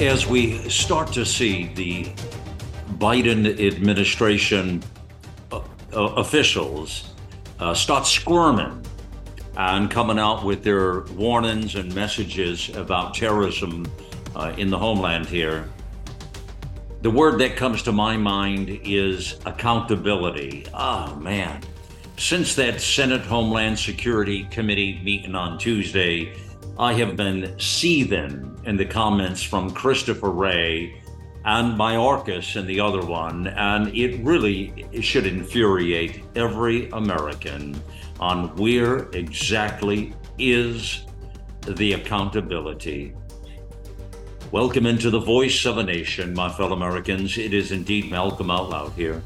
As we start to see the Biden administration uh, uh, officials uh, start squirming and coming out with their warnings and messages about terrorism uh, in the homeland here, the word that comes to my mind is accountability. Oh, man. Since that Senate Homeland Security Committee meeting on Tuesday, I have been seething in the comments from Christopher Wray and Mayorkas and the other one, and it really should infuriate every American on where exactly is the accountability. Welcome into the voice of a nation, my fellow Americans. It is indeed Malcolm Out Loud here.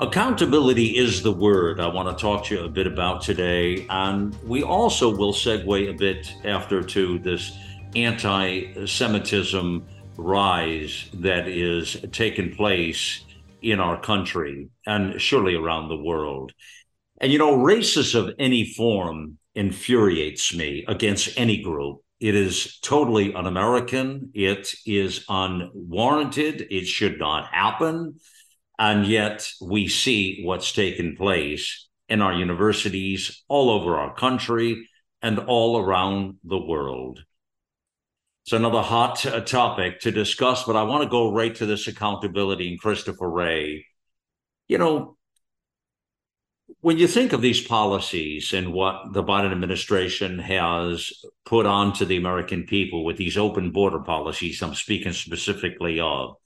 Accountability is the word I want to talk to you a bit about today. And we also will segue a bit after to this anti Semitism rise that is taking place in our country and surely around the world. And you know, racism of any form infuriates me against any group. It is totally un American. It is unwarranted. It should not happen. And yet we see what's taken place in our universities all over our country and all around the world. It's another hot uh, topic to discuss, but I want to go right to this accountability and Christopher Wray. You know, when you think of these policies and what the Biden administration has put onto the American people with these open border policies, I'm speaking specifically of,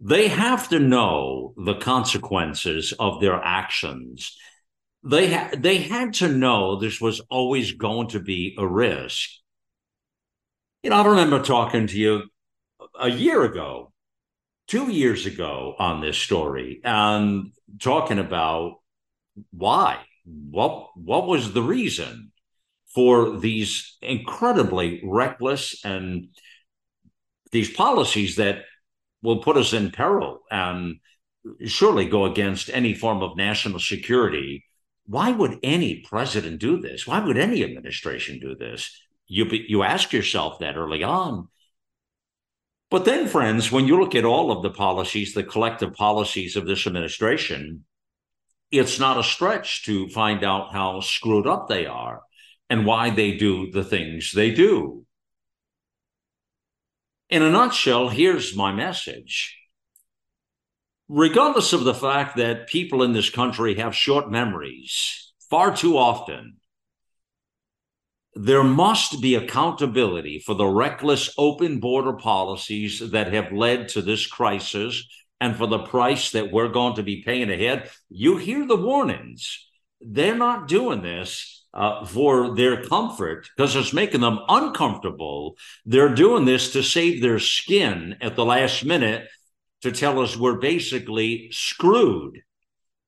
they have to know the consequences of their actions. They ha- they had to know this was always going to be a risk. You know, I remember talking to you a year ago, two years ago on this story, and talking about why, what what was the reason for these incredibly reckless and these policies that will put us in peril and surely go against any form of national security. Why would any president do this? Why would any administration do this? You you ask yourself that early on. But then, friends, when you look at all of the policies, the collective policies of this administration, it's not a stretch to find out how screwed up they are and why they do the things they do. In a nutshell, here's my message. Regardless of the fact that people in this country have short memories far too often, there must be accountability for the reckless open border policies that have led to this crisis and for the price that we're going to be paying ahead. You hear the warnings. They're not doing this uh, for their comfort because it's making them uncomfortable. They're doing this to save their skin at the last minute to tell us we're basically screwed.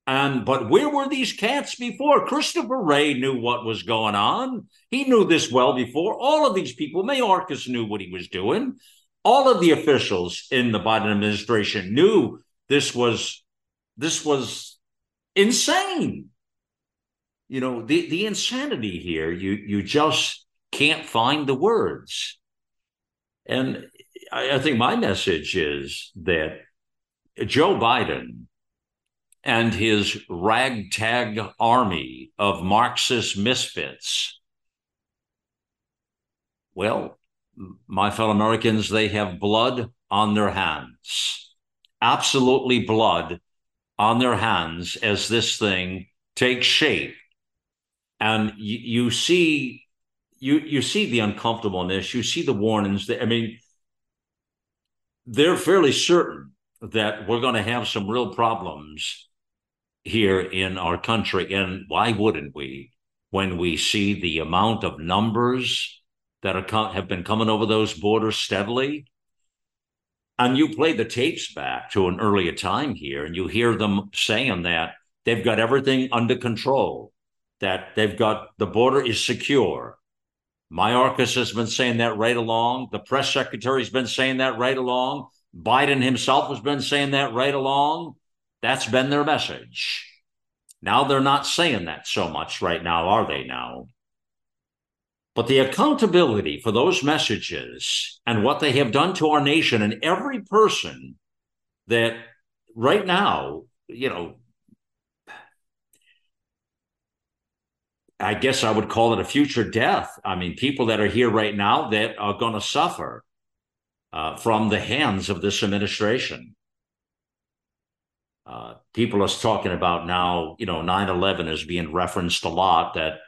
And but where were these cats before? Christopher Wray knew what was going on. He knew this well before. All of these people, Mayorkas knew what he was doing. All of the officials in the Biden administration knew this was this was insane you know the the insanity here you you just can't find the words. And I, I, think my message is that joe biden and his ragtag army of marxist misfits well my fellow americans they have blood on their hands absolutely blood on their hands as this thing takes shape and you, you see you you see the uncomfortableness you see the warnings that i mean they're fairly certain that we're going to have some real problems here in our country and why wouldn't we when we see the amount of numbers that are, have been coming over those borders steadily. And you play the tapes back to an earlier time here, and you hear them saying that they've got everything under control, that they've got the border is secure. Mayorkas has been saying that right along. The press secretary's been saying that right along. Biden himself has been saying that right along. That's been their message. Now they're not saying that so much right now, are they now? But the accountability for those messages and what they have done to our nation and every person that right now, you know, I guess I would call it a future death. I mean, people that are here right now that are going to suffer uh, from the hands of this administration. Uh, people are talking about now, you know, 9 11 is being referenced a lot, that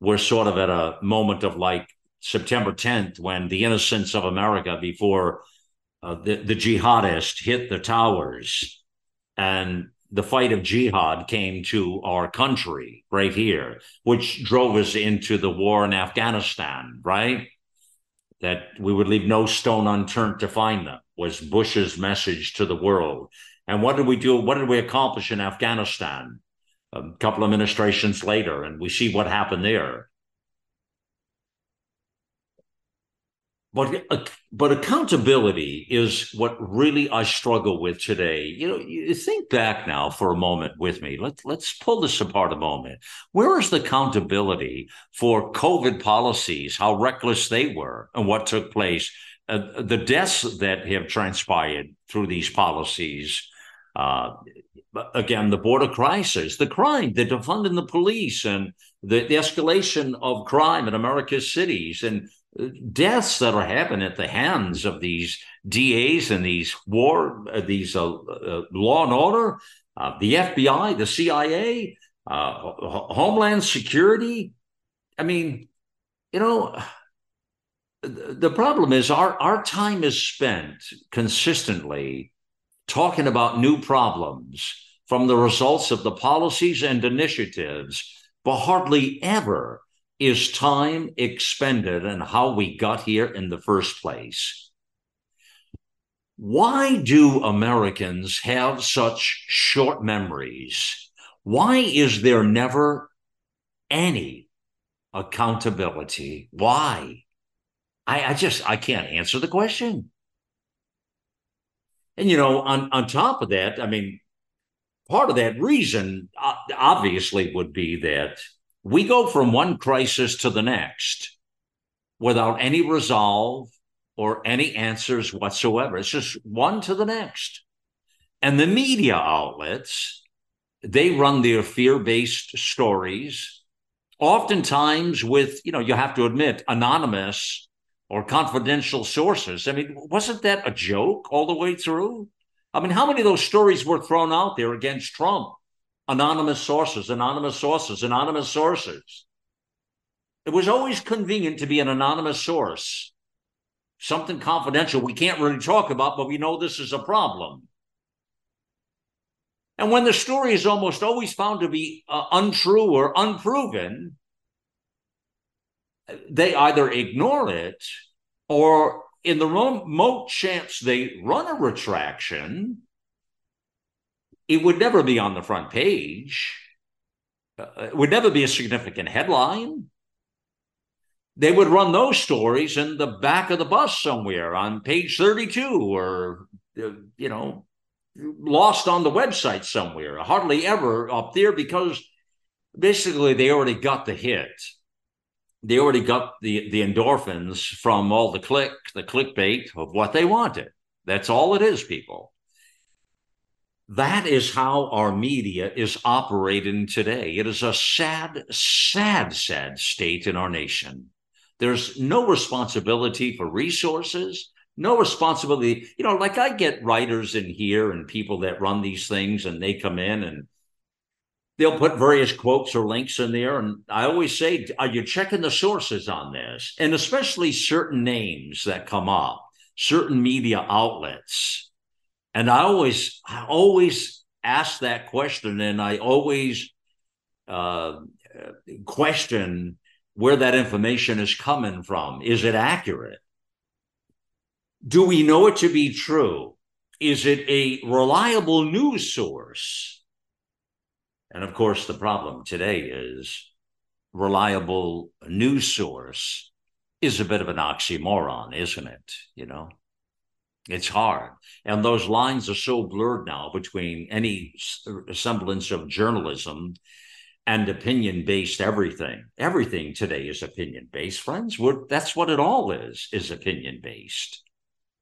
we're sort of at a moment of like September 10th when the innocence of America before uh, the, the jihadist hit the towers and the fight of jihad came to our country right here, which drove us into the war in Afghanistan, right? That we would leave no stone unturned to find them was Bush's message to the world. And what did we do? What did we accomplish in Afghanistan? a couple of administrations later, and we see what happened there. But, but accountability is what really I struggle with today. You know, you think back now for a moment with me. Let's let's pull this apart a moment. Where is the accountability for COVID policies? How reckless they were and what took place? Uh, the deaths that have transpired through these policies. Uh, again, the border crisis, the crime, the defunding the police, and the, the escalation of crime in America's cities, and deaths that are happening at the hands of these DAs and these war, uh, these uh, uh, law and order, uh, the FBI, the CIA, uh, Homeland Security. I mean, you know, the problem is our our time is spent consistently talking about new problems from the results of the policies and initiatives, but hardly ever is time expended and how we got here in the first place. Why do Americans have such short memories? Why is there never any accountability? Why? I, I just I can't answer the question. And you know, on on top of that, I mean, part of that reason uh, obviously would be that we go from one crisis to the next without any resolve or any answers whatsoever. It's just one to the next. And the media outlets, they run their fear based stories, oftentimes with, you know, you have to admit, anonymous or confidential sources. I mean, wasn't that a joke all the way through? I mean, how many of those stories were thrown out there against Trump? Anonymous sources, anonymous sources, anonymous sources. It was always convenient to be an anonymous source, something confidential we can't really talk about, but we know this is a problem. And when the story is almost always found to be uh, untrue or unproven, they either ignore it or in the remote chance they run a retraction, it would never be on the front page. Uh, it would never be a significant headline. They would run those stories in the back of the bus somewhere on page 32 or, uh, you know, lost on the website somewhere, hardly ever up there because basically they already got the hit they already got the the endorphins from all the click the clickbait of what they wanted that's all it is people that is how our media is operating today it is a sad sad sad state in our nation there's no responsibility for resources no responsibility you know like i get writers in here and people that run these things and they come in and they'll put various quotes or links in there. And I always say, are you checking the sources on this? And especially certain names that come up, certain media outlets. And I always, I always ask that question and I always uh, question where that information is coming from. Is it accurate? Do we know it to be true? Is it a reliable news source? And of course, the problem today is reliable news source is a bit of an oxymoron, isn't it? You know, it's hard. And those lines are so blurred now between any semblance of journalism and opinion based everything. Everything today is opinion based, friends. We're, that's what it all is, is opinion based.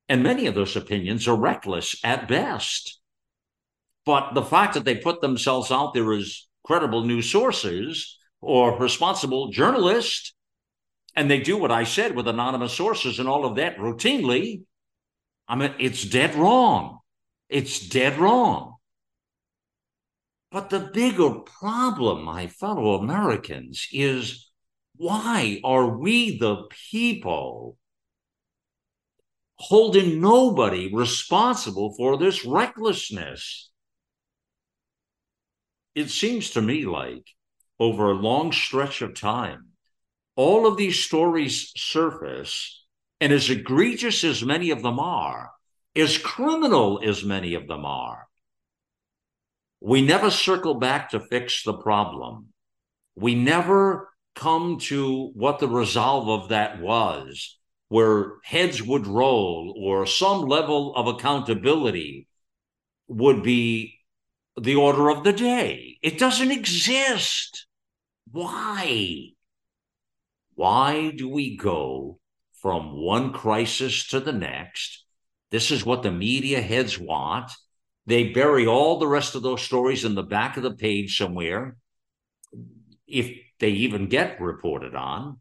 And many of those opinions are reckless at best. But the fact that they put themselves out there as credible news sources or responsible journalists, and they do what I said with anonymous sources and all of that routinely, I mean, it's dead wrong. It's dead wrong. But the bigger problem, my fellow Americans, is why are we the people holding nobody responsible for this recklessness? It seems to me like over a long stretch of time, all of these stories surface, and as egregious as many of them are, as criminal as many of them are, we never circle back to fix the problem. We never come to what the resolve of that was, where heads would roll or some level of accountability would be the order of the day. It doesn't exist. Why? Why do we go from one crisis to the next? This is what the media heads want. They bury all the rest of those stories in the back of the page somewhere, if they even get reported on.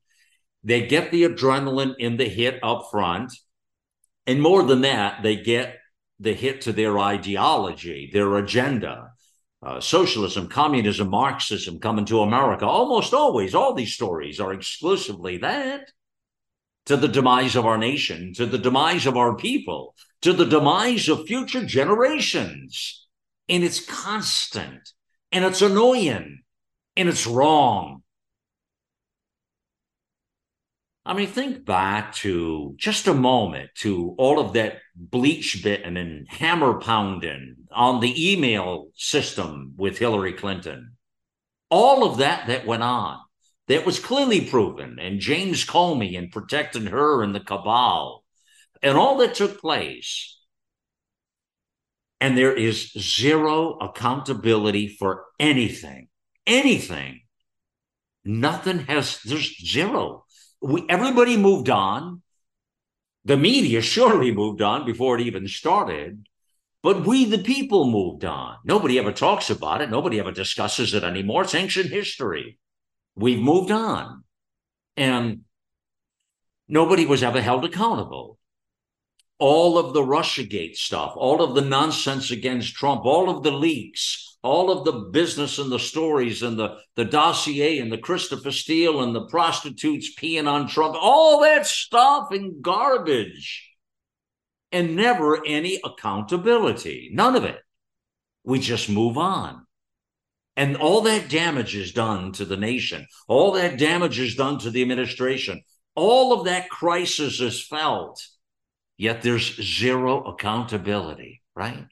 They get the adrenaline in the hit up front. And more than that, they get the hit to their ideology, their agenda. Uh, socialism, communism, Marxism coming to America. Almost always, all these stories are exclusively that to the demise of our nation, to the demise of our people, to the demise of future generations. And it's constant and it's annoying and it's wrong. I mean, think back to just a moment to all of that bleach bitten and hammer pounding on the email system with Hillary Clinton. All of that that went on that was clearly proven, and James Comey and protecting her and the cabal and all that took place. And there is zero accountability for anything, anything. Nothing has, there's zero. We, everybody moved on. The media surely moved on before it even started. But we, the people, moved on. Nobody ever talks about it. Nobody ever discusses it anymore. It's ancient history. We've moved on. And nobody was ever held accountable all of the Russiagate stuff, all of the nonsense against Trump, all of the leaks, all of the business and the stories and the, the dossier and the Christopher Steele and the prostitutes peeing on Trump, all that stuff and garbage. And never any accountability. None of it. We just move on. And all that damage is done to the nation. All that damage is done to the administration. All of that crisis is felt yet there's zero accountability, right?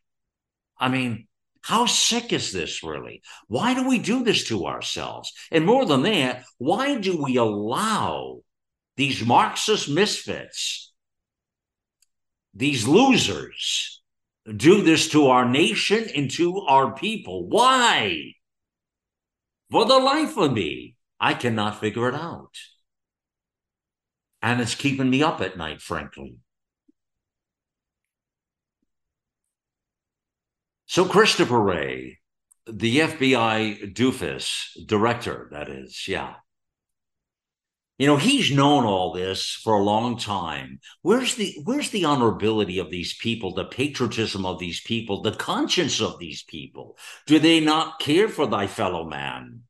I mean, how sick is this really? Why do we do this to ourselves? And more than that, why do we allow these Marxist misfits, these losers, do this to our nation and to our people? Why? For the life of me, I cannot figure it out. And it's keeping me up at night, frankly. So Christopher Wray, the FBI doofus director, that is, yeah. You know, he's known all this for a long time. Where's the where's the honorability of these people, the patriotism of these people, the conscience of these people? Do they not care for thy fellow man?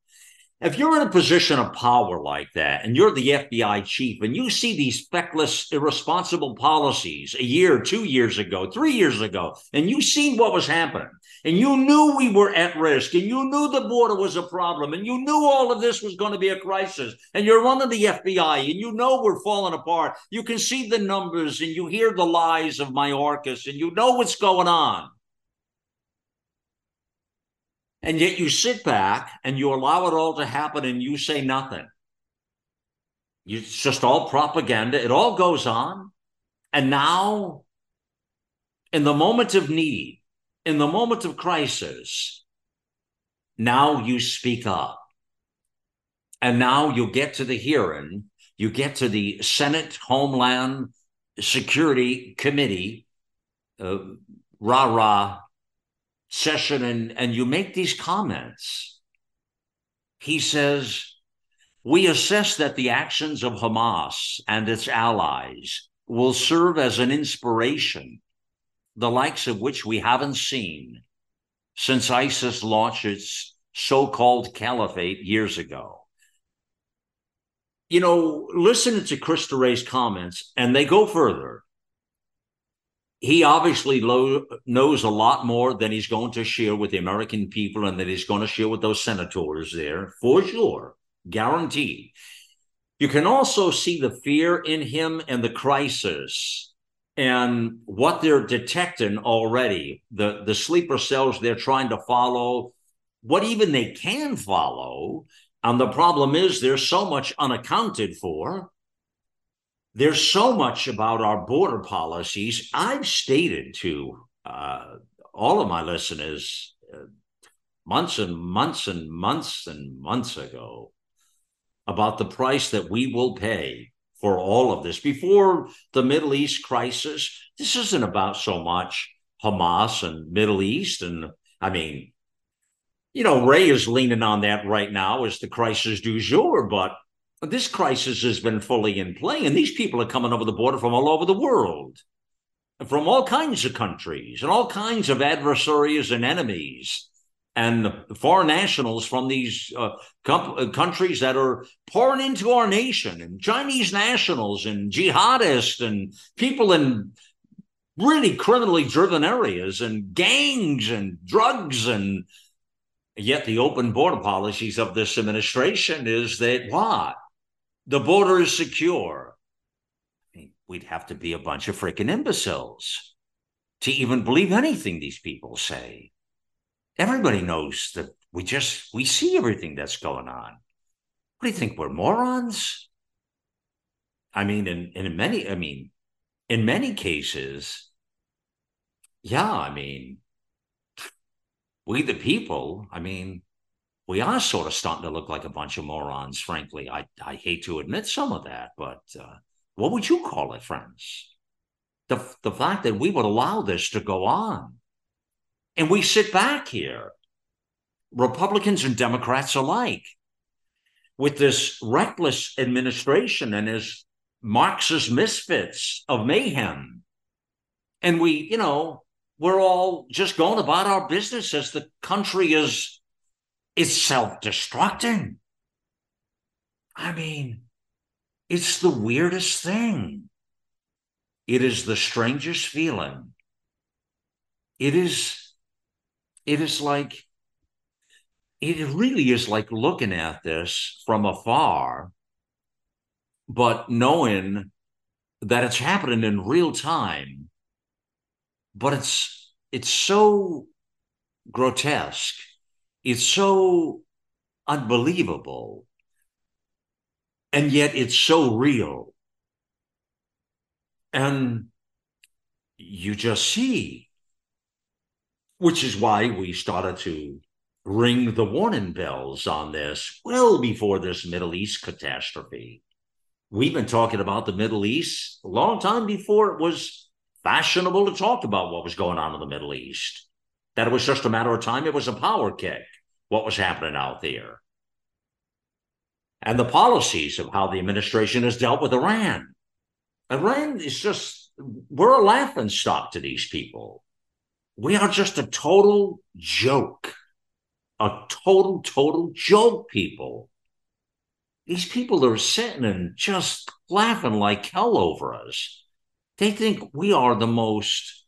If you're in a position of power like that and you're the FBI chief and you see these feckless, irresponsible policies a year, two years ago, three years ago, and you seen what was happening and you knew we were at risk and you knew the border was a problem and you knew all of this was going to be a crisis and you're running the FBI and you know we're falling apart. You can see the numbers and you hear the lies of Mayorkas and you know what's going on. And yet you sit back and you allow it all to happen and you say nothing. It's just all propaganda. It all goes on. And now, in the moment of need, in the moment of crisis, now you speak up. And now you get to the hearing, you get to the Senate Homeland Security Committee, uh, rah rah session and, and you make these comments. He says, We assess that the actions of Hamas and its allies will serve as an inspiration, the likes of which we haven't seen since ISIS launched its so called caliphate years ago. You know, listening to Christopher Wray's comments, and they go further he obviously lo- knows a lot more than he's going to share with the American people and that he's going to share with those senators there, for sure, guaranteed. You can also see the fear in him and the crisis and what they're detecting already, the, the sleeper cells they're trying to follow, what even they can follow. And the problem is there's so much unaccounted for there's so much about our border policies. I've stated to uh, all of my listeners uh, months and months and months and months ago about the price that we will pay for all of this. Before the Middle East crisis, this isn't about so much Hamas and Middle East. And I mean, you know, Wray is leaning on that right now as the crisis du jour, but this crisis has been fully in play, and these people are coming over the border from all over the world, from all kinds of countries and all kinds of adversaries and enemies, and foreign nationals from these uh, com- uh, countries that are pouring into our nation, and Chinese nationals and jihadists and people in really criminally driven areas and gangs and drugs and yet the open border policies of this administration is that what the border is secure. We'd have to be a bunch of freaking imbeciles to even believe anything these people say. Everybody knows that we just we see everything that's going on. What do you think? We're morons? I mean, in, in many, I mean, in many cases, yeah, I mean, we the people, I mean, we are sort of starting to look like a bunch of morons, frankly. I, I hate to admit some of that, but uh, what would you call it, friends? The, the fact that we would allow this to go on. And we sit back here, Republicans and Democrats alike, with this reckless administration and his Marxist misfits of mayhem. And we, you know, we're all just going about our business as the country is it's self destructing. I mean, it's the weirdest thing. It is the strangest feeling. It is, it is like, it really is like looking at this from afar, but knowing that it's happening in real time. But it's it's so grotesque it's so unbelievable. And yet it's so real. And you just see, which is why we started to ring the warning bells on this well before this Middle East catastrophe. We've been talking about the Middle East a long time before it was fashionable to talk about what was going on in the Middle East that it was just a matter of time. It was a power kick, what was happening out there. And the policies of how the administration has dealt with Iran. Iran is just, we're a laughing stock to these people. We are just a total joke. A total, total joke, people. these people are sitting and just laughing like hell over us. They think we are the most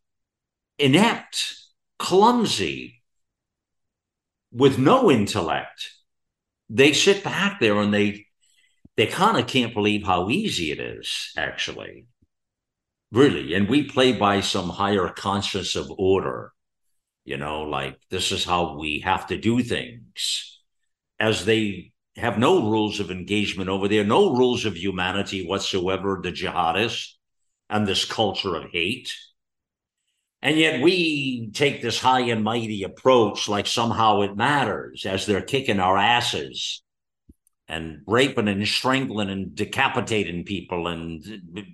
inept, clumsy, with no intellect. They sit back there and they they kind of can't believe how easy it is, actually. Really. And we play by some higher conscience of order, you know, like this is how we have to do things. As they have no rules of engagement over there, no rules of humanity whatsoever, the jihadists and this culture of hate. And yet we take this high and mighty approach like somehow it matters as they're kicking our asses and raping and strangling and decapitating people and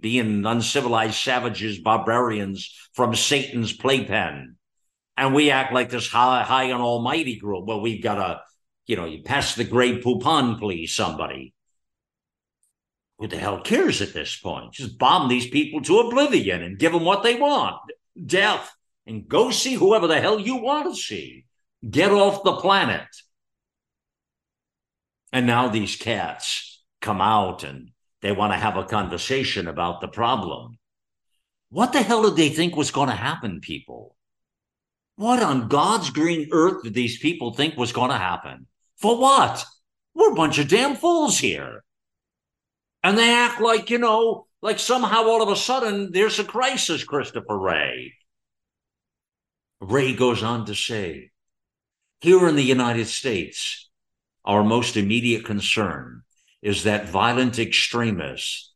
being uncivilized savages, barbarians from Satan's playpen. And we act like this high, high and almighty group. Well, we've got to, you know, you pass the Grey Poupon, please, somebody. Who the hell cares at this point? Just bomb these people to oblivion and give them what they want death and go see whoever the hell you want to see. Get off the planet. And now these cats come out and they want to have a conversation about the problem. What the hell did they think was going to happen, people? What on God's green earth did these people think was going to happen? For what? We're a bunch of damn fools here. And they act like, you know, like somehow all of a sudden there's a crisis, Christopher Wray. Wray goes on to say, here in the United States, our most immediate concern is that violent extremists,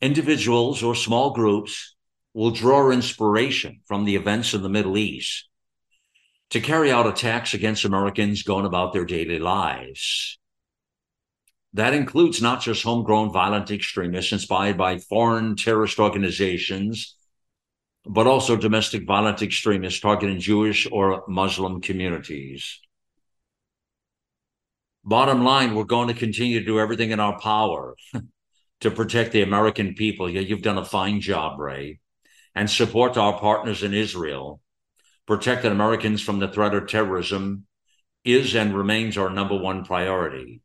individuals or small groups, will draw inspiration from the events in the Middle East to carry out attacks against Americans going about their daily lives. That includes not just homegrown violent extremists inspired by foreign terrorist organizations, but also domestic violent extremists targeting Jewish or Muslim communities. Bottom line, we're going to continue to do everything in our power to protect the American people. You've done a fine job, Wray, and support our partners in Israel. Protecting Americans from the threat of terrorism is and remains our number one priority.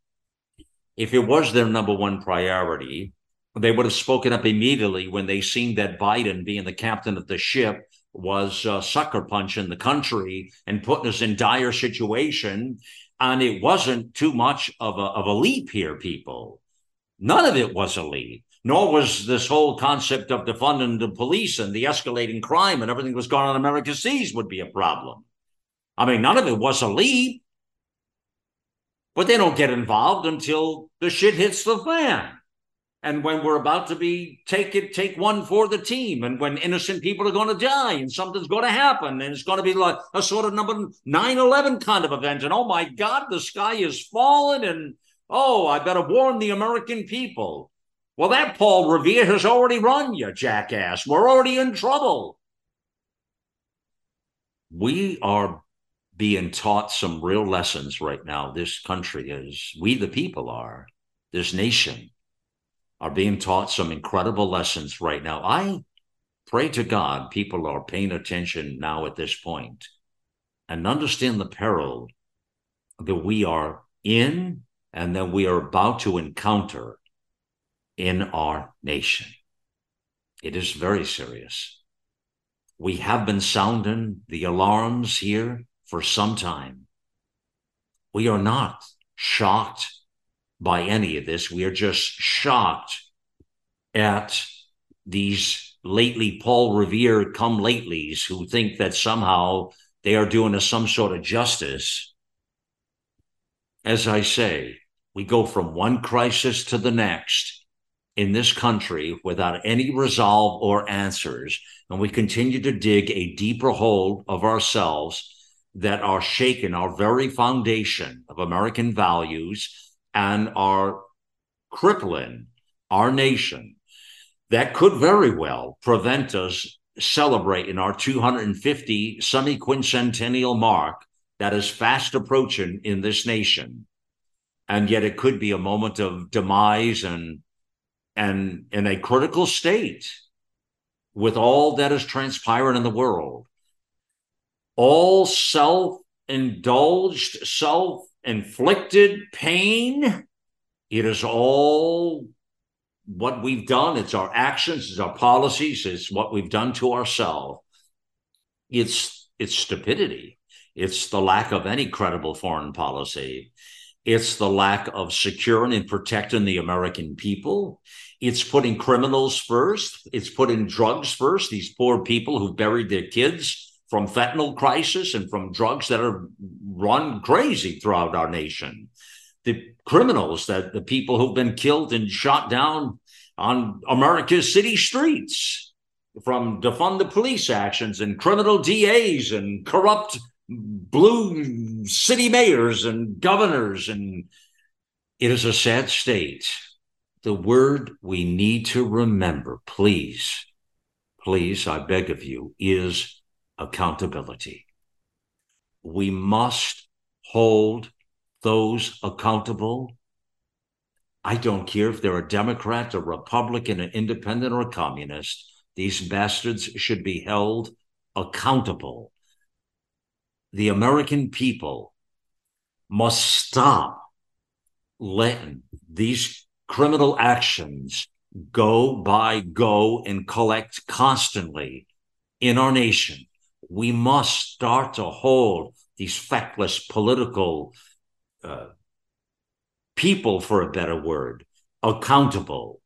If it was their number one priority, they would have spoken up immediately when they seen that Biden, being the captain of the ship, was uh, sucker punching the country and putting us in dire situation and it wasn't too much of a, of a leap here, people. None of it was a leap, nor was this whole concept of defunding the police and the escalating crime and everything that was going on in America's seas would be a problem. I mean, none of it was a leap. But they don't get involved until the shit hits the fan. And when we're about to be take it take one for the team and when innocent people are going to die and something's going to happen and it's going to be like a sort of number 9-11 kind of event and oh my god the sky is falling and oh i better warn the american people. Well that paul revere has already run you jackass. We're already in trouble. We are being taught some real lessons right now this country is we the people are this nation are being taught some incredible lessons right now. I pray to God people are paying attention now at this point and understand the peril that we are in and that we are about to encounter in our nation. It is very serious. We have been sounding the alarms here for some time. We are not shocked by any of this. We are just shocked at these lately Paul Revere come latelys who think that somehow they are doing us some sort of justice. As I say, we go from one crisis to the next in this country without any resolve or answers. And we continue to dig a deeper hole of ourselves that are shaking our very foundation of American values and are crippling our nation that could very well prevent us celebrating our 250 semi-quincentennial mark that is fast approaching in this nation. And yet it could be a moment of demise and and in a critical state with all that is transpiring in the world all self-indulged self inflicted pain It is all what we've done. It's our actions, it's our policies, it's what we've done to ourselves. It's it's stupidity. It's the lack of any credible foreign policy. It's the lack of securing and protecting the American people. It's putting criminals first. It's putting drugs first. These poor people who buried their kids from fentanyl crisis and from drugs that are run crazy throughout our nation. The criminals that the people who've been killed and shot down on America's city streets from defund the police actions and criminal DAs and corrupt blue city mayors and governors. And it is a sad state. The word we need to remember, please, please, I beg of you, is accountability. We must hold those accountable. I don't care if they're a Democrat, a Republican, an independent, or a communist. These bastards should be held accountable. The American people must stop letting these criminal actions go by, go and collect constantly in our nation we must start to hold these feckless political uh, people, for a better word, accountable.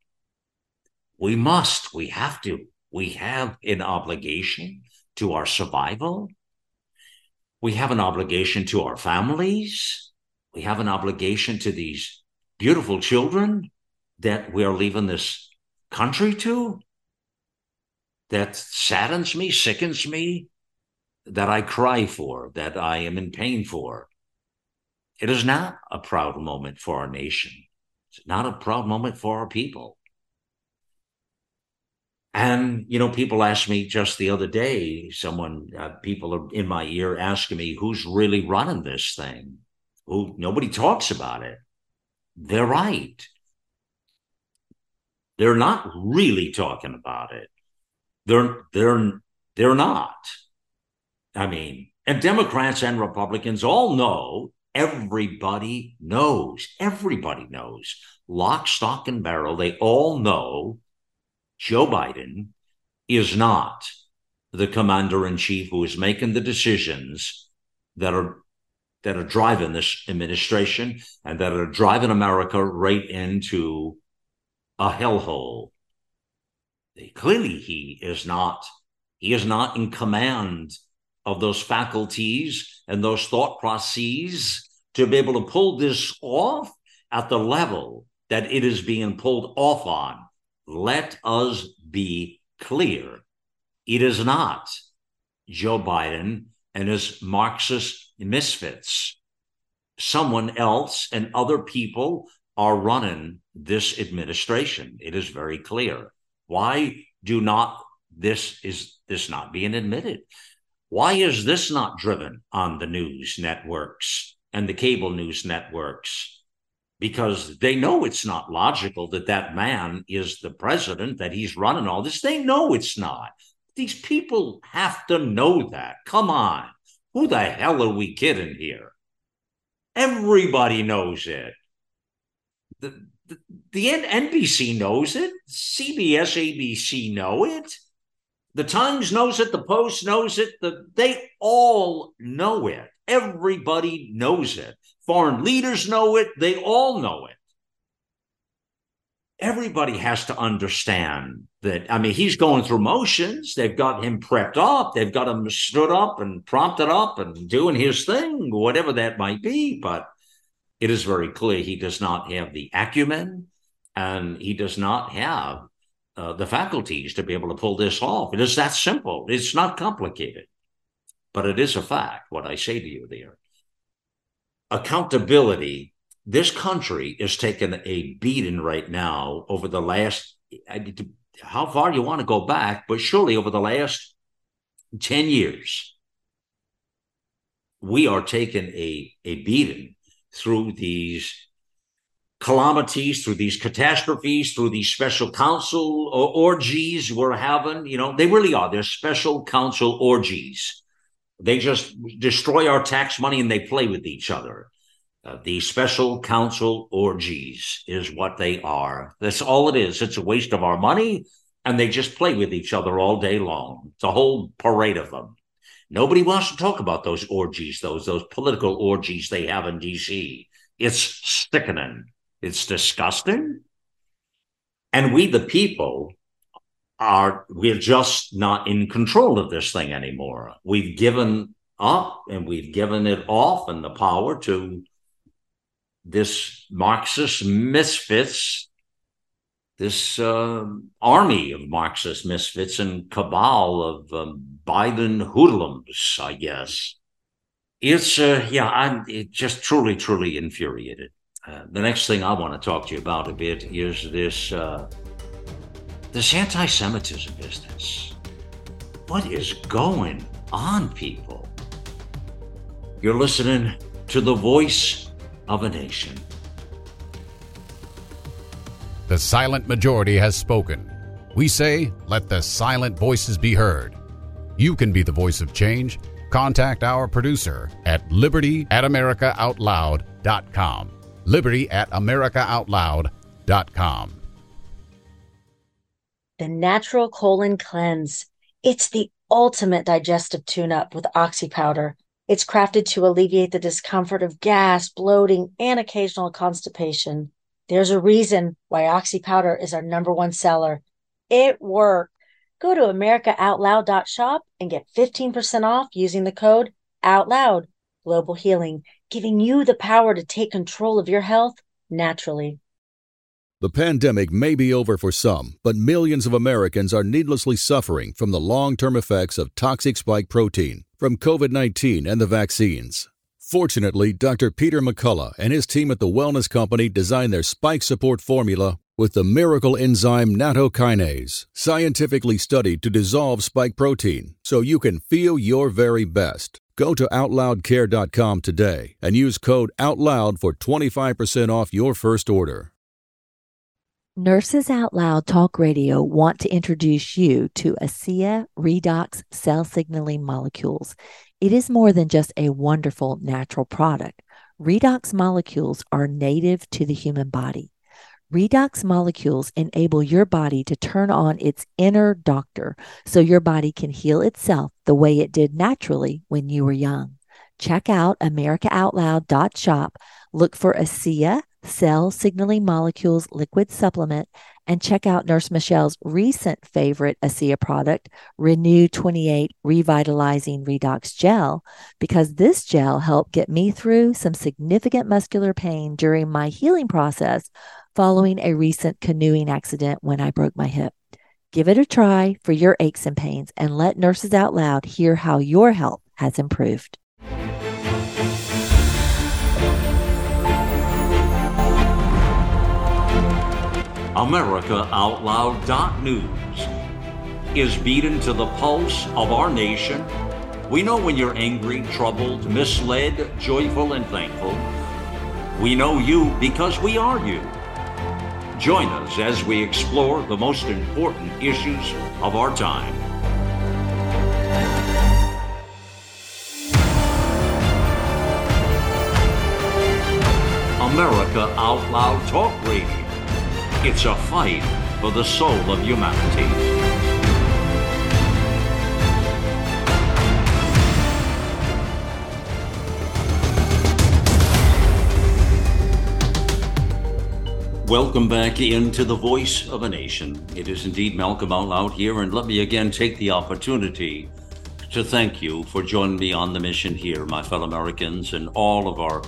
We must, we have to, we have an obligation to our survival. We have an obligation to our families. We have an obligation to these beautiful children that we are leaving this country to. That saddens me, sickens me, that I cry for, that I am in pain for. It is not a proud moment for our nation. It's not a proud moment for our people. And, you know, people asked me just the other day, someone, uh, people are in my ear asking me, who's really running this thing? Who nobody talks about it. They're right. They're not really talking about it. They're they're they're not. I mean, and Democrats and Republicans all know, everybody knows, everybody knows, lock, stock, and barrel, they all know Joe Biden is not the commander in chief who is making the decisions that are that are driving this administration and that are driving America right into a hellhole. Clearly, he is not. He is not in command of those faculties and those thought processes to be able to pull this off at the level that it is being pulled off on. Let us be clear. It is not Joe Biden and his Marxist misfits. Someone else and other people are running this administration. It is very clear. Why do not this is this not being admitted? Why is this not driven on the news networks and the cable news networks? Because they know it's not logical that that man is the president, that he's running all this. They know it's not. These people have to know that. Come on. Who the hell are we kidding here? Everybody knows it. The, the, the NBC knows it. CBS, ABC know it. The Times knows it. The Post knows it. The, they all know it. Everybody knows it. Foreign leaders know it. They all know it. Everybody has to understand that. I mean, he's going through motions. They've got him prepped up. They've got him stood up and prompted up and doing his thing, whatever that might be. But it is very clear he does not have the acumen and he does not have uh, the faculties to be able to pull this off. It is that simple. It's not complicated, but it is a fact. What I say to you there, accountability. This country is taking a beating right now over the last. How far you want to go back, but surely over the last ten years, we are taking a a beating through these calamities, through these catastrophes, through these special counsel orgies we're having. You know, they really are. They're special counsel orgies. They just destroy our tax money and they play with each other. Uh, the special counsel orgies is what they are. That's all it is. It's a waste of our money, and they just play with each other all day long. It's a whole parade of them. Nobody wants to talk about those orgies, those those political orgies they have in D.C. It's sickening. It's disgusting. And we, the people, are we're just not in control of this thing anymore. We've given up and we've given it off and the power to this Marxist misfits, this uh, army of Marxist misfits and cabal of um, Biden hoodlums, I guess. It's, uh, yeah, I'm just truly, truly infuriated. Uh, the next thing I want to talk to you about a bit is this uh, this anti-Semitism business. What is going on, people? You're listening to the voice of a nation. The silent majority has spoken. We say, let the silent voices be heard. You can be the voice of change. Contact our producer at liberty at americaoutloud.com. Liberty at americaoutloud.com. The Natural Colon Cleanse. It's the ultimate digestive tune up with Oxy Powder. It's crafted to alleviate the discomfort of gas, bloating, and occasional constipation. There's a reason why Oxy Powder is our number one seller. It works. Go to AmericaOutloud.shop and get 15% off using the code OUTLOUD. Global Healing, giving you the power to take control of your health naturally. The pandemic may be over for some, but millions of Americans are needlessly suffering from the long term effects of toxic spike protein from COVID 19 and the vaccines. Fortunately, Dr. Peter McCullough and his team at the Wellness Company designed their spike support formula with the miracle enzyme nattokinase, scientifically studied to dissolve spike protein so you can feel your very best. Go to OutLoudCare.com today and use code OUTLOUD for 25% off your first order. Nurses Out Loud Talk Radio want to introduce you to ASEA Redox cell signaling molecules. It is more than just a wonderful natural product. Redox molecules are native to the human body. Redox molecules enable your body to turn on its inner doctor so your body can heal itself the way it did naturally when you were young. Check out AmericaOutloud.shop. Look for ASEA Cell Signaling Molecules Liquid Supplement, and check out Nurse Michelle's recent favorite ASEA product, RENU 28 Revitalizing Redox Gel, because this gel helped get me through some significant muscular pain during my healing process following a recent canoeing accident when I broke my hip. Give it a try for your aches and pains and let Nurses Out Loud hear how your health has improved. AmericaOutloud.news is beaten to the pulse of our nation. We know when you're angry, troubled, misled, joyful, and thankful. We know you because we are you. Join us as we explore the most important issues of our time. America Out Loud Talk Radio. It's a fight for the soul of humanity. Welcome back into the voice of a nation. It is indeed Malcolm Out Loud here, and let me again take the opportunity to thank you for joining me on the mission here, my fellow Americans, and all of our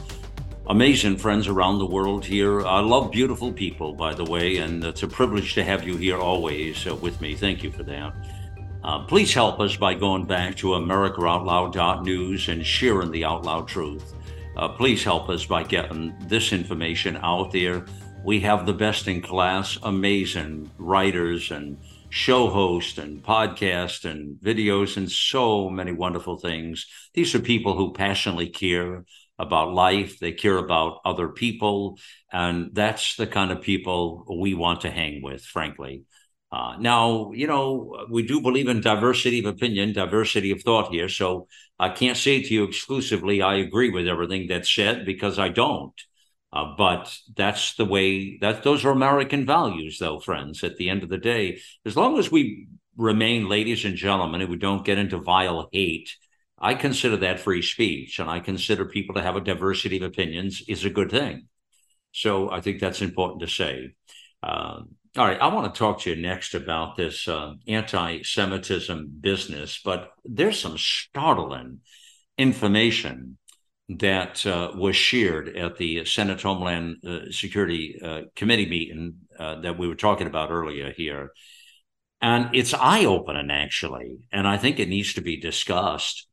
amazing friends around the world here. I love beautiful people, by the way, and it's a privilege to have you here always uh, with me. Thank you for that. Uh, please help us by going back to AmericaOutloud.news and sharing the out loud truth. Uh, please help us by getting this information out there. We have the best in class, amazing writers and show hosts and podcasts and videos and so many wonderful things. These are people who passionately care about life, they care about other people. And that's the kind of people we want to hang with, frankly. Uh, now, you know, we do believe in diversity of opinion, diversity of thought here. So I can't say to you exclusively, I agree with everything that's said because I don't. Uh, but that's the way that those are American values, though, friends. At the end of the day, as long as we remain ladies and gentlemen and we don't get into vile hate, I consider that free speech. And I consider people to have a diversity of opinions is a good thing. So I think that's important to say. Uh, all right, I want to talk to you next about this uh, anti Semitism business, but there's some startling information that uh, was shared at the Senate Homeland uh, Security uh, Committee meeting uh, that we were talking about earlier here. And it's eye opening, actually. And I think it needs to be discussed.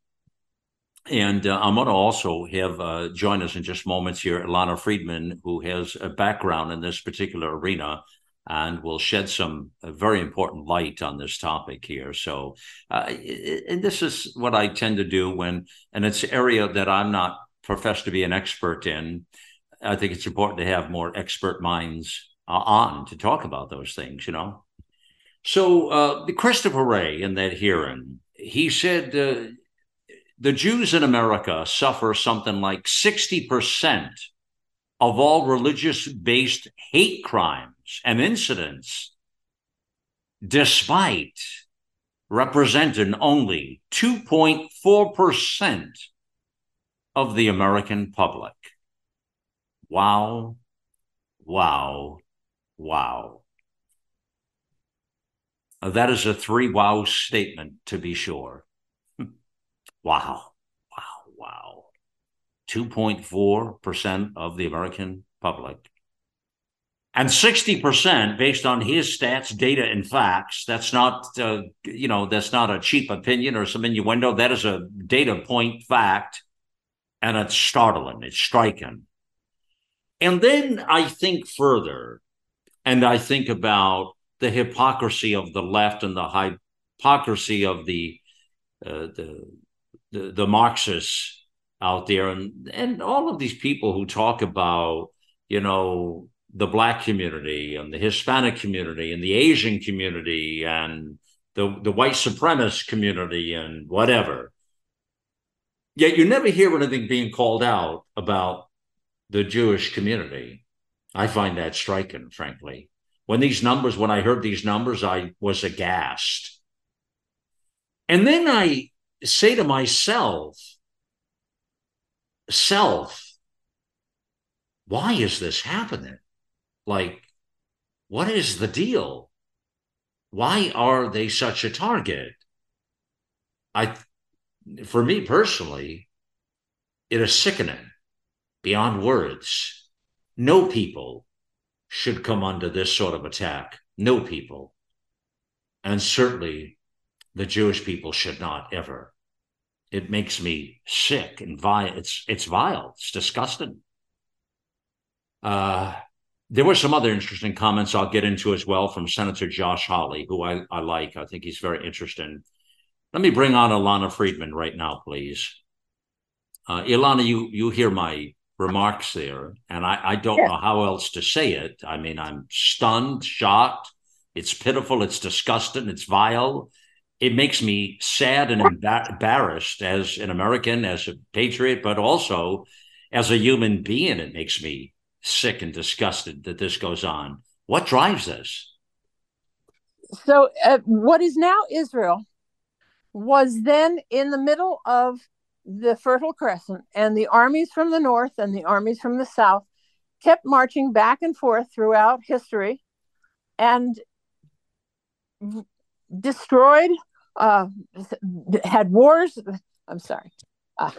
And uh, I'm going to also have uh, join us in just moments here, Ilana Friedman, who has a background in this particular arena and will shed some very important light on this topic here. So, and this is what I tend to do when, and it's an area that I'm not profess to be an expert in, I think it's important to have more expert minds uh, on to talk about those things, you know. So uh, Christopher Wray in that hearing, he said uh, the Jews in America suffer something like 60% of all religious based hate crimes and incidents, despite representing only 2.4% of the American public. Wow, wow, wow. That is a three wow statement, to be sure. wow, wow, wow. 2.4% of the American public. And 60% based on his stats, data, and facts. That's not, uh, you know, that's not a cheap opinion or some innuendo. That is a data point fact and it's startling, it's striking. And then I think further, and I think about the hypocrisy of the left and the hypocrisy of the uh, the, the, the Marxists out there, and and all of these people who talk about you know the black community and the Hispanic community and the Asian community and the the white supremacist community and whatever. Yet you never hear anything being called out about the Jewish community. I find that striking, frankly. When these numbers, when I heard these numbers, I was aghast. And then I say to myself, self, why is this happening? Like, what is the deal? Why are they such a target? I for me personally, it is sickening beyond words. No people should come under this sort of attack. No people. And certainly the Jewish people should not ever. It makes me sick and vile. It's it's vile. It's disgusting. Uh, there were some other interesting comments I'll get into as well from Senator Josh Hawley, who I, I like. I think he's very interesting. Let me bring on Ilana Friedman right now, please. Uh, Ilana, you you hear my remarks there, and I, I don't know how else to say it. I mean, I'm stunned, shocked. It's pitiful. It's disgusting. It's vile. It makes me sad and embarrassed as an American, as a patriot, but also as a human being. It makes me sick and disgusted that this goes on. What drives this? So, uh, what is now Israel was then in the middle of the Fertile Crescent, and the armies from the north and the armies from the south kept marching back and forth throughout history and destroyed, uh, had wars. I'm sorry. Uh,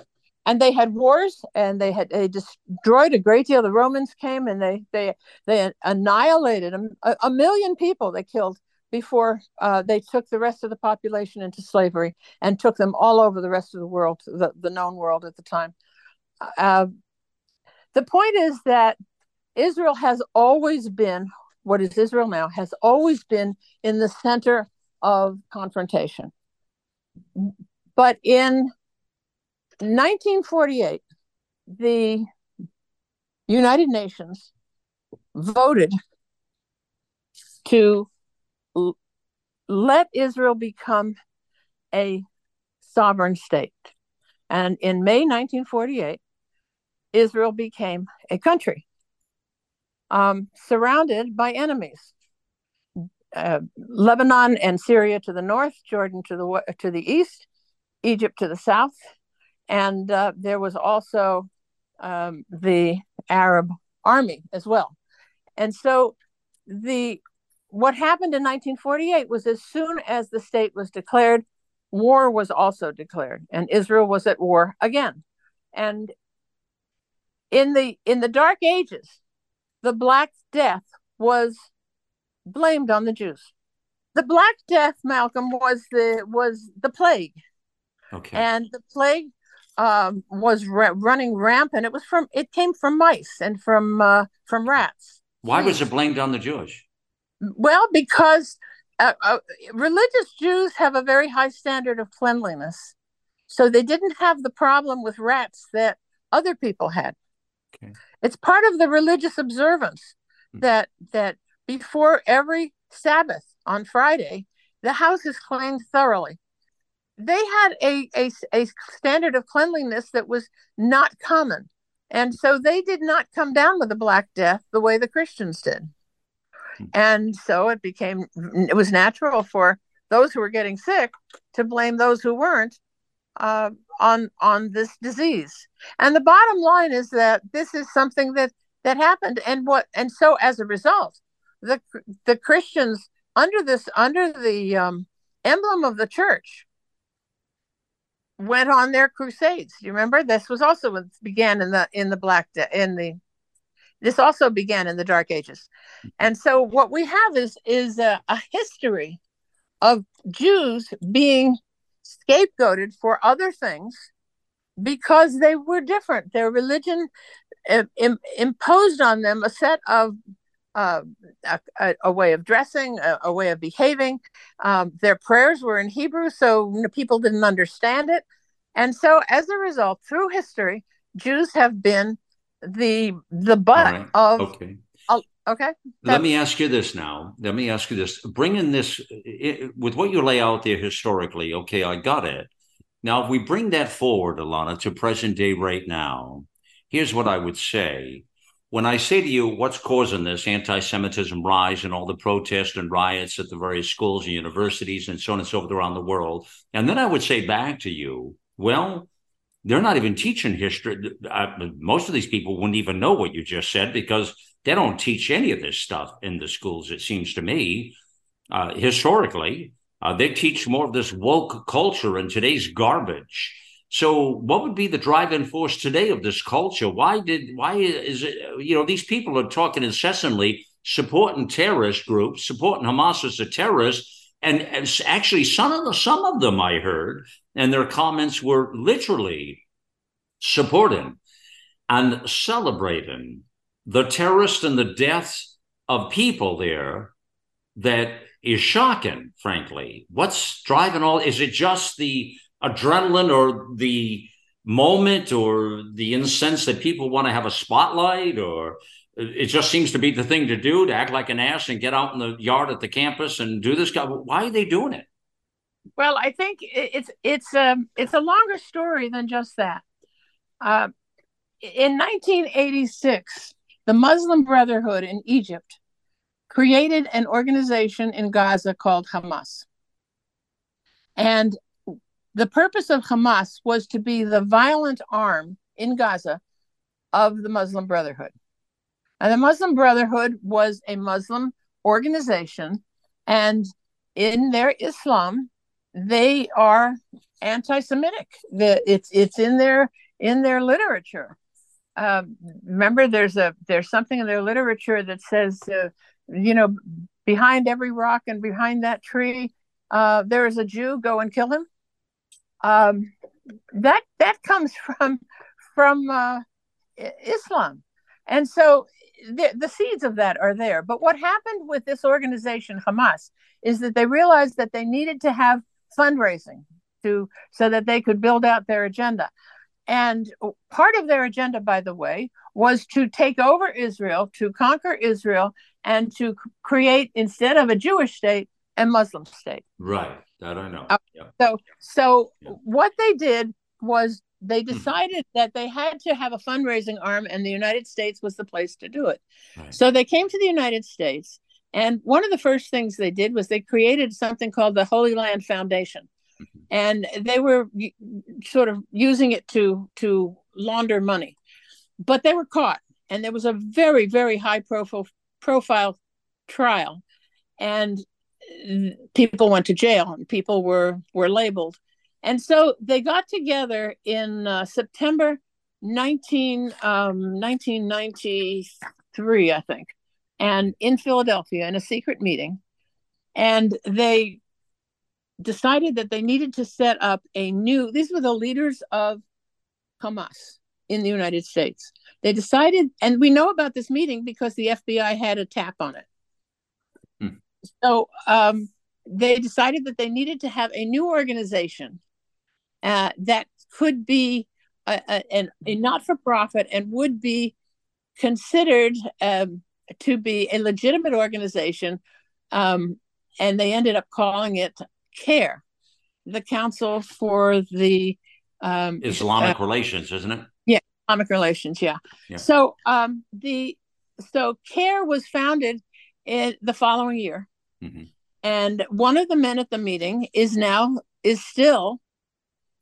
and they had wars and they had they destroyed a great deal the romans came and they they they annihilated a, a million people they killed before uh, they took the rest of the population into slavery and took them all over the rest of the world, the, the known world at the time. Uh, the point is that Israel has always been, what is Israel now, has always been in the center of confrontation. But in 1948, the United Nations voted to let Israel become a sovereign state. And in May 1948, Israel became a country um, surrounded by enemies. Uh, Lebanon and Syria to the north, Jordan to the to the east, Egypt to the south, and uh, there was also um, the Arab army as well. And so the what happened in 1948 was as soon as the state was declared, war was also declared, and Israel was at war again. And in the in the Dark Ages, the Black Death was blamed on the Jews. The Black Death, Malcolm, was the was the plague. Okay. And the plague um, was ra- running rampant. It was from it came from mice and from uh, from rats. Why was it blamed on the Jews? Well, because uh, uh, religious Jews have a very high standard of cleanliness, so they didn't have the problem with rats that other people had. Okay. It's part of the religious observance hmm. that that before every Sabbath on Friday, the house is cleaned thoroughly. They had a, a, a standard of cleanliness that was not common. And so they did not come down with the Black Death the way the Christians did. And so it became, it was natural for those who were getting sick to blame those who weren't uh, on on this disease. And the bottom line is that this is something that that happened, and what and so as a result, the the Christians under this under the um, emblem of the church went on their crusades. You remember this was also began in the in the black de- in the this also began in the dark ages and so what we have is is a, a history of jews being scapegoated for other things because they were different. Their religion Im- imposed on them a set of uh, a, a, way of dressing, a, a way of behaving. Um, their prayers were in Hebrew, so people didn't understand it. And so, as a result, through history, Jews have been the the butt right. of okay. Okay. Let me ask you this now. Let me ask you this. Bringing this it, with what you lay out there historically, okay, I got it. Now, if we bring that forward, Alana, to present day right now, here's what I would say. When I say to you, what's causing this anti Semitism rise and all the protests and riots at the various schools and universities and so on and so forth around the world? And then I would say back to you, well, they're not even teaching history. Uh, most of these people wouldn't even know what you just said because they don't teach any of this stuff in the schools, it seems to me. Uh, historically, uh, they teach more of this woke culture and today's garbage. So, what would be the driving force today of this culture? Why did why is it? You know, these people are talking incessantly, supporting terrorist groups, supporting Hamas as a terrorist, and, actually, some of the, some of them I heard, and their comments were literally supporting and celebrating the terrorist and the deaths of people there that is shocking, frankly. What's driving all? Is it just the adrenaline or the moment or the incense that people want to have a spotlight or it just seems to be the thing to do to act like an ass and get out in the yard at the campus and do this why are they doing it well i think it's it's a um, it's a longer story than just that uh, in 1986 the Muslim Brotherhood in Egypt created an organization in Gaza called Hamas. And the purpose of Hamas was to be the violent arm in Gaza of the Muslim Brotherhood. And the Muslim Brotherhood was a Muslim organization, and in their Islam, they are anti-Semitic. It's it's in their in their literature. Um, remember there's a there's something in their literature that says uh, you know behind every rock and behind that tree uh, there is a jew go and kill him um, that that comes from from uh, islam and so the, the seeds of that are there but what happened with this organization hamas is that they realized that they needed to have fundraising to so that they could build out their agenda and part of their agenda, by the way, was to take over Israel, to conquer Israel, and to create, instead of a Jewish state, a Muslim state. Right. That I know. Uh, yeah. So so Yeah. what they did was they Hmm. decided that they had to have a fundraising arm and the United States was the place to do it. Right. So they came to the United States and one of the first things they did was they created something called the Holy Land Foundation. Mhm. And they were sort of using it to to launder money. But they were caught and there was a very very high profile profile trial and uh, people went to jail and people were were labeled and so they got together in uh, september 19 um, 1993 i think and in philadelphia in a secret meeting. And they decided that they needed to set up a new these were the leaders of hamas in the united states. They decided and we know about this meeting because the fbi had a tap on it. Hmm. so um, they decided that they needed to have a new organization uh, that could be a, a, an- a not-for-profit and would be considered um, to be a legitimate organization um, and they ended up calling it CAIR the council for the um, Islamic uh, relations, isn't it? Yeah, Islamic relations, yeah. Yeah. So um the so CAIR was founded in the following year. Mhm. And one of the men at the meeting is now is still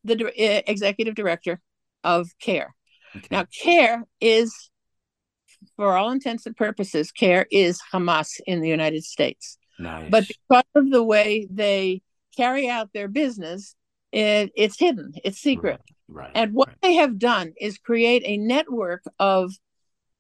the eh, executive director of CAIR. Okay. Now CAIR is for all intents and purposes CAIR is Hamas in the United States. nice. But because of the way they carry out their business, it, it's hidden, it's secret. right. And what right. they have done is create a network of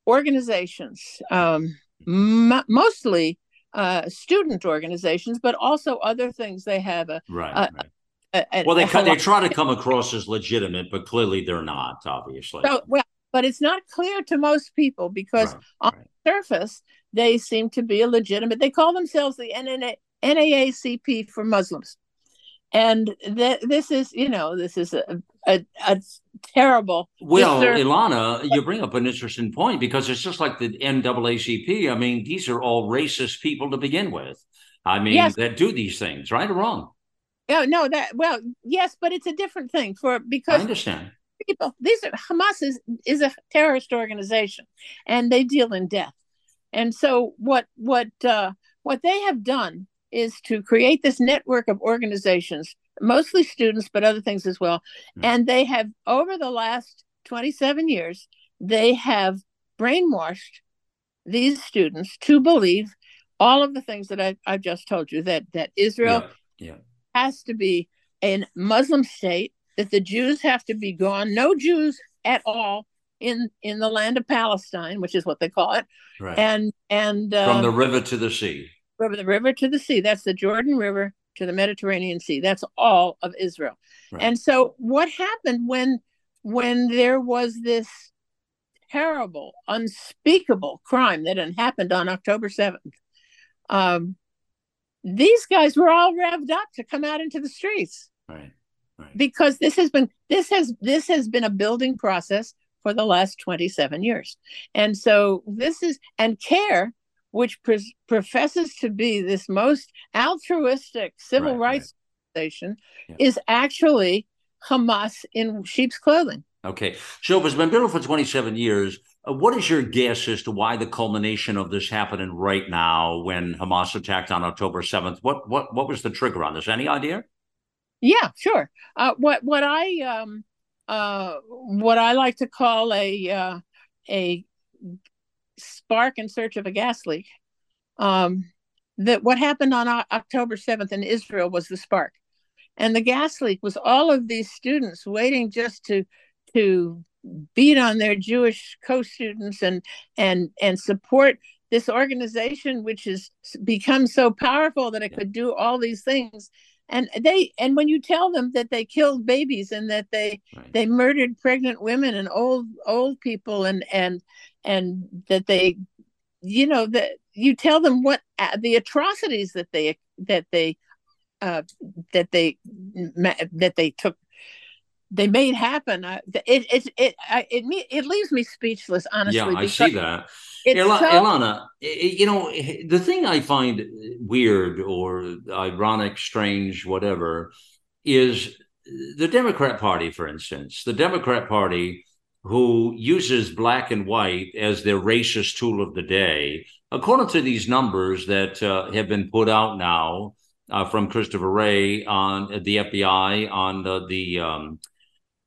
organizations, um, m- mostly uh, student organizations, but also other things. They have a, Right. uh, right. a, a Well, they a they try to come across as legitimate, but clearly they're not. Obviously. So, well, but it's not clear to most people because Right, on right. the surface they seem to be a legitimate. They call themselves the NNA, NAACP for Muslims, and that this is, you know, this is a a, a terrible. Well, disser- Ilana, you bring up an interesting point because it's just like the NAACP. I mean, these are all racist people to begin with. I mean, Yes. that do these things, right or wrong? Oh no, that well, yes, but it's a different thing for I because understand. people these are Hamas is is a terrorist organization and they deal in death. And so what what uh what they have done is to create this network of organizations, mostly students but other things as well. Hmm. And they have over the last 27 years they have brainwashed these students to believe all of the things that I, I've just told you that that Israel Yeah. yeah. Has to be a Muslim state, that the Jews have to be gone, no Jews at all in in the land of Palestine, which is what they call it, Right. and and um, From the river to the sea. river, the river to the sea. That's the Jordan River to the Mediterranean Sea. That's all of Israel. Right. And so, what happened when when there was this terrible, unspeakable crime that had happened on October seventh? Um, these guys were all revved up to come out into the streets Right. Right. because this has been this has this has been a building process for the last 27 years and so this is and CAIR which pres professes to be this most altruistic civil Right, right. rights organization Yeah. is actually hamas in sheep's clothing Okay. So if it's been built for 27 years. Uh, what is your guess as to why the culmination of this happening right now when Hamas attacked on October 7th? What what what was the trigger on this? Any idea? yeah sure uh, what what i um uh what i like to call a uh, a spark in search of a gas leak um that what happened on october 7th in israel was the spark and the gas leak was all of these students waiting just to to beat on their jewish co-students and and and support this organization which has become so powerful that it could do all these things and they and when you tell them that they killed babies and that they Right. they murdered pregnant women and old old people and and and that they you know that you tell them what uh, the atrocities that they that they uh that they that they took they made happen. Uh, it it it it it, it leaves me speechless, honestly. Yeah, I see that. Ilana, so... Ilana, you know the thing I find weird or ironic, strange, whatever, is the Democrat Party, for instance. The Democrat Party, who uses black and white as their racist tool of the day, according to these numbers that uh, have been put out now uh, from Christopher Wray on the FBI on the, the um,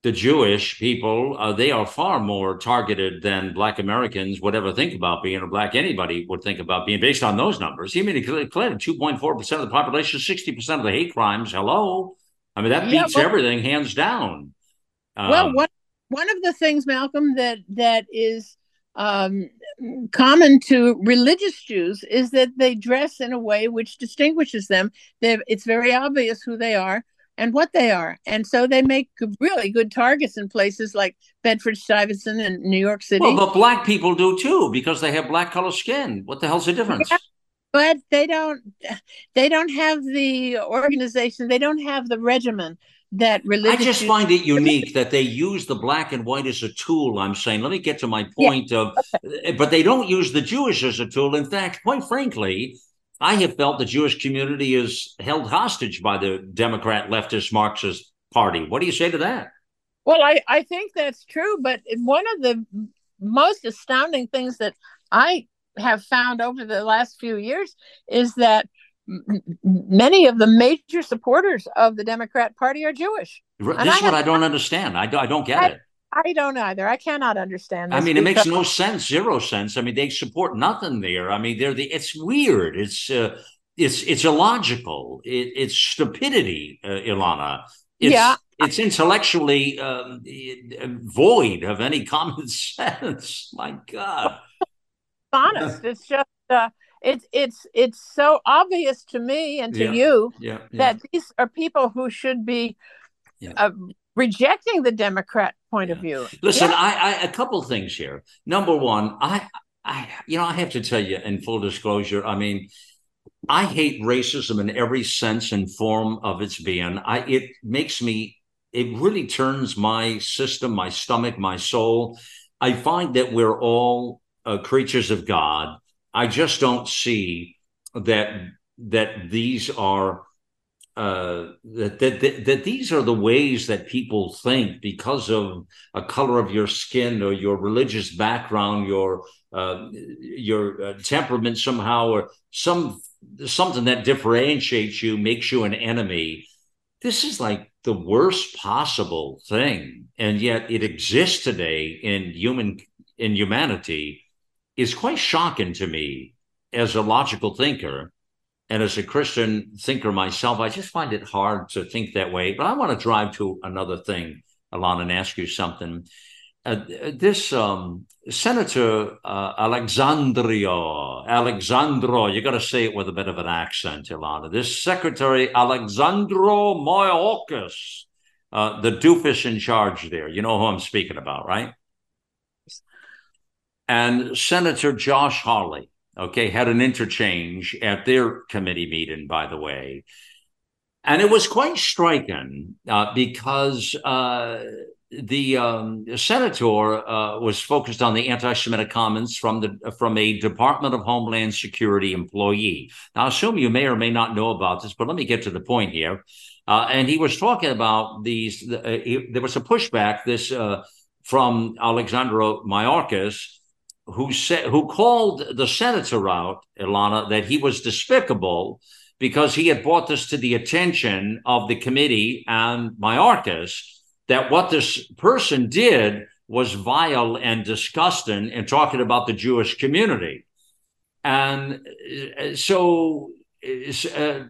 the Jewish people, uh, they are far more targeted than Black Americans would ever think about being, or Black anybody would think about being, based on those numbers. You mean it declared 2.4% of the population, 60% of the hate crimes. Hello? I mean, that beats yeah, well, everything hands down. Um, well, one, one of the things, Malcolm, that that is um, common to religious Jews is that they dress in a way which distinguishes them. They're, it's very obvious who they are and what they are. And so they make really good targets in places like Bedford Stuyvesant and New York City. Well, but black people do too because they have black color skin. What the hell's the difference? Yeah, but they don't they don't have the organization, they don't have the regimen that religious I just find it unique that they use the black and white as a tool. I'm saying, let me get to my point yeah. of but they don't use the Jewish as a tool. In fact, quite frankly, I have felt the Jewish community is held hostage by the Democrat leftist Marxist party. What do you say to that? Well, I, I think that's true. But one of the most astounding things that I have found over the last few years is that many of the major supporters of the Democrat Party are Jewish. This and is I what I don't understand. I, I don't get I, it. I don't either. I cannot understand. I mean, it makes no sense, zero sense. I mean, they support nothing there. I mean, they're the. It's weird. It's uh, it's it's illogical. It, it's stupidity, uh, Ilana. It's, yeah, it's intellectually um, void of any common sense. My God, honest. It's just. Uh, it's it's it's so obvious to me and to yeah. you yeah, yeah. that these are people who should be uh, rejecting the Democrat point yeah. of view. Listen, yeah. I, I, a couple things here. Number one, I, I, you know, I have to tell you in full disclosure. I mean, I hate racism in every sense and form of its being. I, it makes me, it really turns my system, my stomach, my soul. I find that we're all uh, creatures of God. I just don't see that that these are uh, that, that, that these are the ways that people think because of a color of your skin or your religious background, your uh, your uh, temperament somehow, or some something that differentiates you makes you an enemy. This is like the worst possible thing, and yet it exists today in human in humanity. Is quite shocking to me as a logical thinker and as a Christian thinker myself, I just find it hard to think that way. But I want to drive to another thing, Alana, and ask you something. Uh, this um, Senator uh, Alexandrio, Alexandro, you got to say it with a bit of an accent, Ilana. This Secretary Alexandro Mayorkas, uh, the doofus in charge there. You know who I'm speaking about, right? And Senator Josh Hawley okay, had an interchange at their committee meeting, by the way. And it was quite striking uh, because uh, the um, senator uh, was focused on the anti-Semitic comments from the from a Department of Homeland Security employee. Now, I assume you may or may not know about this, but let me get to the point here. Uh, and he was talking about these. Uh, he, there was a pushback this uh, from Alexandro Mayorkas who said who called the senator out, Ilana, that he was despicable because he had brought this to the attention of the committee and Mayorkas that what this person did was vile and disgusting in talking about the Jewish community. And uh, so, uh,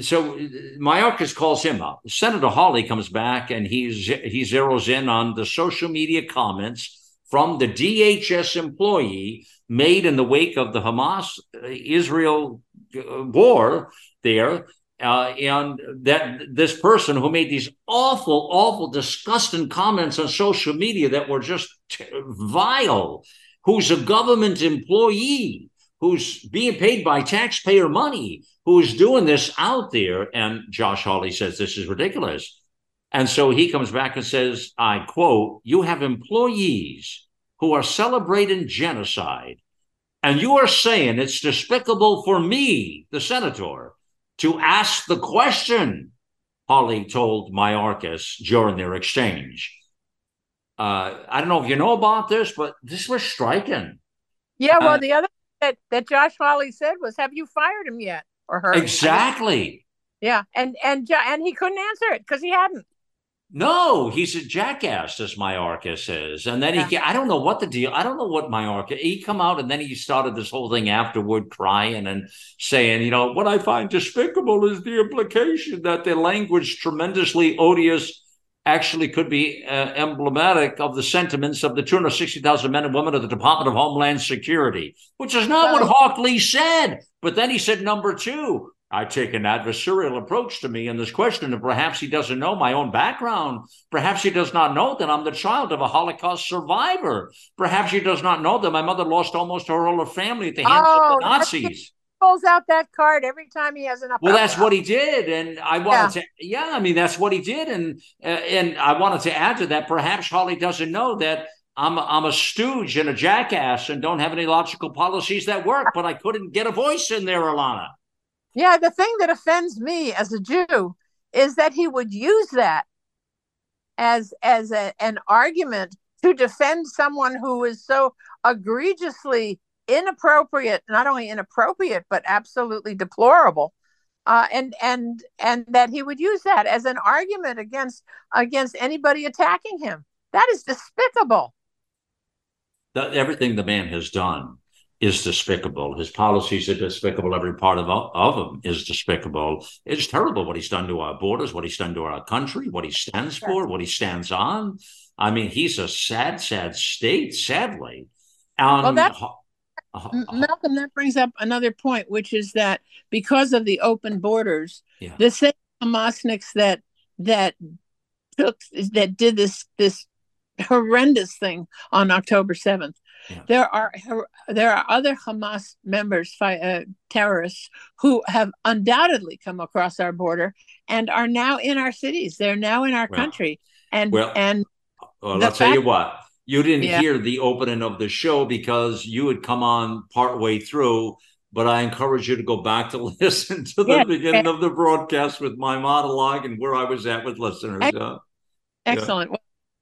so Mayorkas calls him up. Senator Hawley comes back and he's, he zeroes in on the social media comments from the DHS employee made in the wake of the Hamas uh, Israel uh, war there. Uh, and that this person who made these awful, awful, disgusting comments on social media that were just t- vile, who's a government employee, who's being paid by taxpayer money, who's doing this out there. And Josh Hawley says this is ridiculous. And so he comes back and says, I quote, You have employees who are celebrating genocide. And you are saying it's despicable for me, the senator, to ask the question, Hawley told Mayorkas during their exchange. Uh, I don't know if you know about this, but this was striking. Yeah, well, uh, the other that, that Josh Hawley said was, "Have you fired him yet?" Or her? Exactly. Yeah, and and and he couldn't answer it because he hadn't. No, he's a jackass, as Mayorkas is. And then yeah. he, I don't know what the deal. I don't know what Mayorkas. He come out and then he started this whole thing afterward, crying and saying, you know, what I find despicable is the implication that the language tremendously odious actually could be uh, emblematic of the sentiments of the 260,000 men and women of the Department of Homeland Security, which is not well, what Hawley said. But then he said, number two, I take an adversarial approach to me in this question, and perhaps he doesn't know my own background. Perhaps he does not know that I'm the child of a Holocaust survivor. Perhaps he does not know that my mother lost almost her whole family at the hands oh, of the oh, Nazis pulls out that card every time he has an. Well, that's what he did, and I wanted yeah. to. Yeah, I mean that's what he did, and uh, and I wanted to add to that. Perhaps Hawley doesn't know that I'm a, I'm a stooge and a jackass and don't have any logical policies that work, but I couldn't get a voice in there, Ilana. Yeah, the thing that offends me as a Jew is that he would use that as as a, an argument to defend someone who is so egregiously inappropriate, not only inappropriate, but absolutely deplorable. Uh, and and and that he would use that as an argument against against anybody attacking him. That is despicable. That everything the man has done is despicable. His policies are despicable. Every part of of him is despicable. It's terrible what he's done to our borders, what he's done to our country, what he stands for, what he stands on. I mean, he's a sad, sad state. Sadly, um, well, uh-huh. Malcolm, that brings up another point, which is that because of the open borders, yeah. the same Hamasniks that that took that did this this horrendous thing on October seventh. Yeah. There are there are other Hamas members, uh, terrorists, who have undoubtedly come across our border and are now in our cities. They're now in our well, country, and well, and well, I'll tell you what you didn't yeah. hear the opening of the show because you had come on part way through but i encourage you to go back to listen to the yeah. beginning of the broadcast with my monologue and where i was at with listeners excellent, excellent. Well,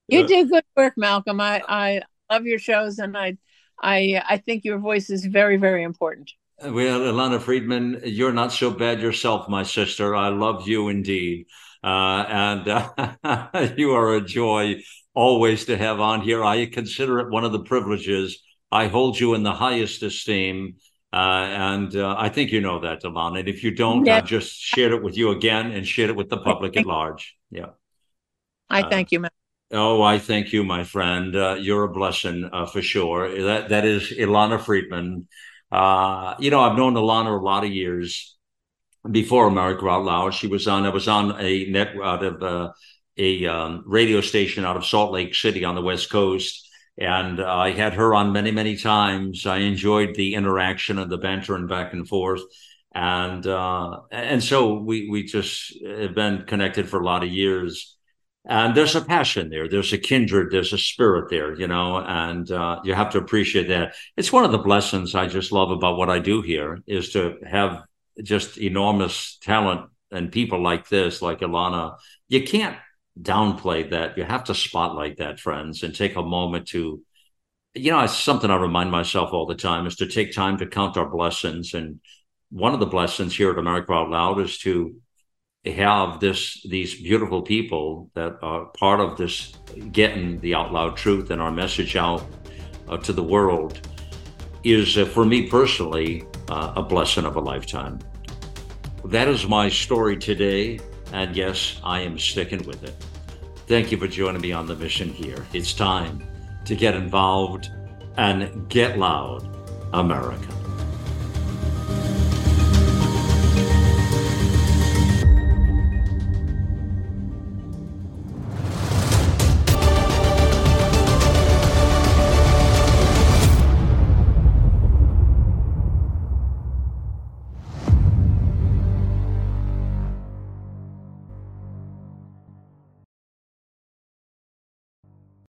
you do good work malcolm i i love your shows and i i i think your voice is very very important well ilana Friedman, you're not so bad yourself my sister i love you indeed uh, and uh, you are a joy always to have on here. I consider it one of the privileges. I hold you in the highest esteem. Uh, and uh, I think you know that, Ilana. And if you don't, yeah. I just shared it with you again and shared it with the public at large. Yeah. I uh, thank you, man. Oh, I thank you, my friend. Uh, you're a blessing uh, for sure. That that is Ilana Friedman. Uh, you know, I've known Ilana a lot of years before America Out Loud. She was on. I was on a net out of a um, radio station out of Salt Lake City on the West Coast. And uh, I had her on many, many times. I enjoyed the interaction and the banter and back and forth. And uh, and so we we just have been connected for a lot of years. And there's a passion there. There's a kindred. There's a spirit there, you know. And uh, you have to appreciate that. It's one of the blessings I just love about what I do here is to have just enormous talent and people like this, like Ilana. You can't downplay that. You have to spotlight that, friends, and take a moment to, you know, it's something I remind myself all the time is to take time to count our blessings. And one of the blessings here at America Out Loud is to have this these beautiful people that are part of this getting the out loud truth and our message out uh, to the world is uh, for me personally uh, a blessing of a lifetime. That is my story today. And yes, I am sticking with it. Thank you for joining me on the mission here. It's time to get involved and get loud, America.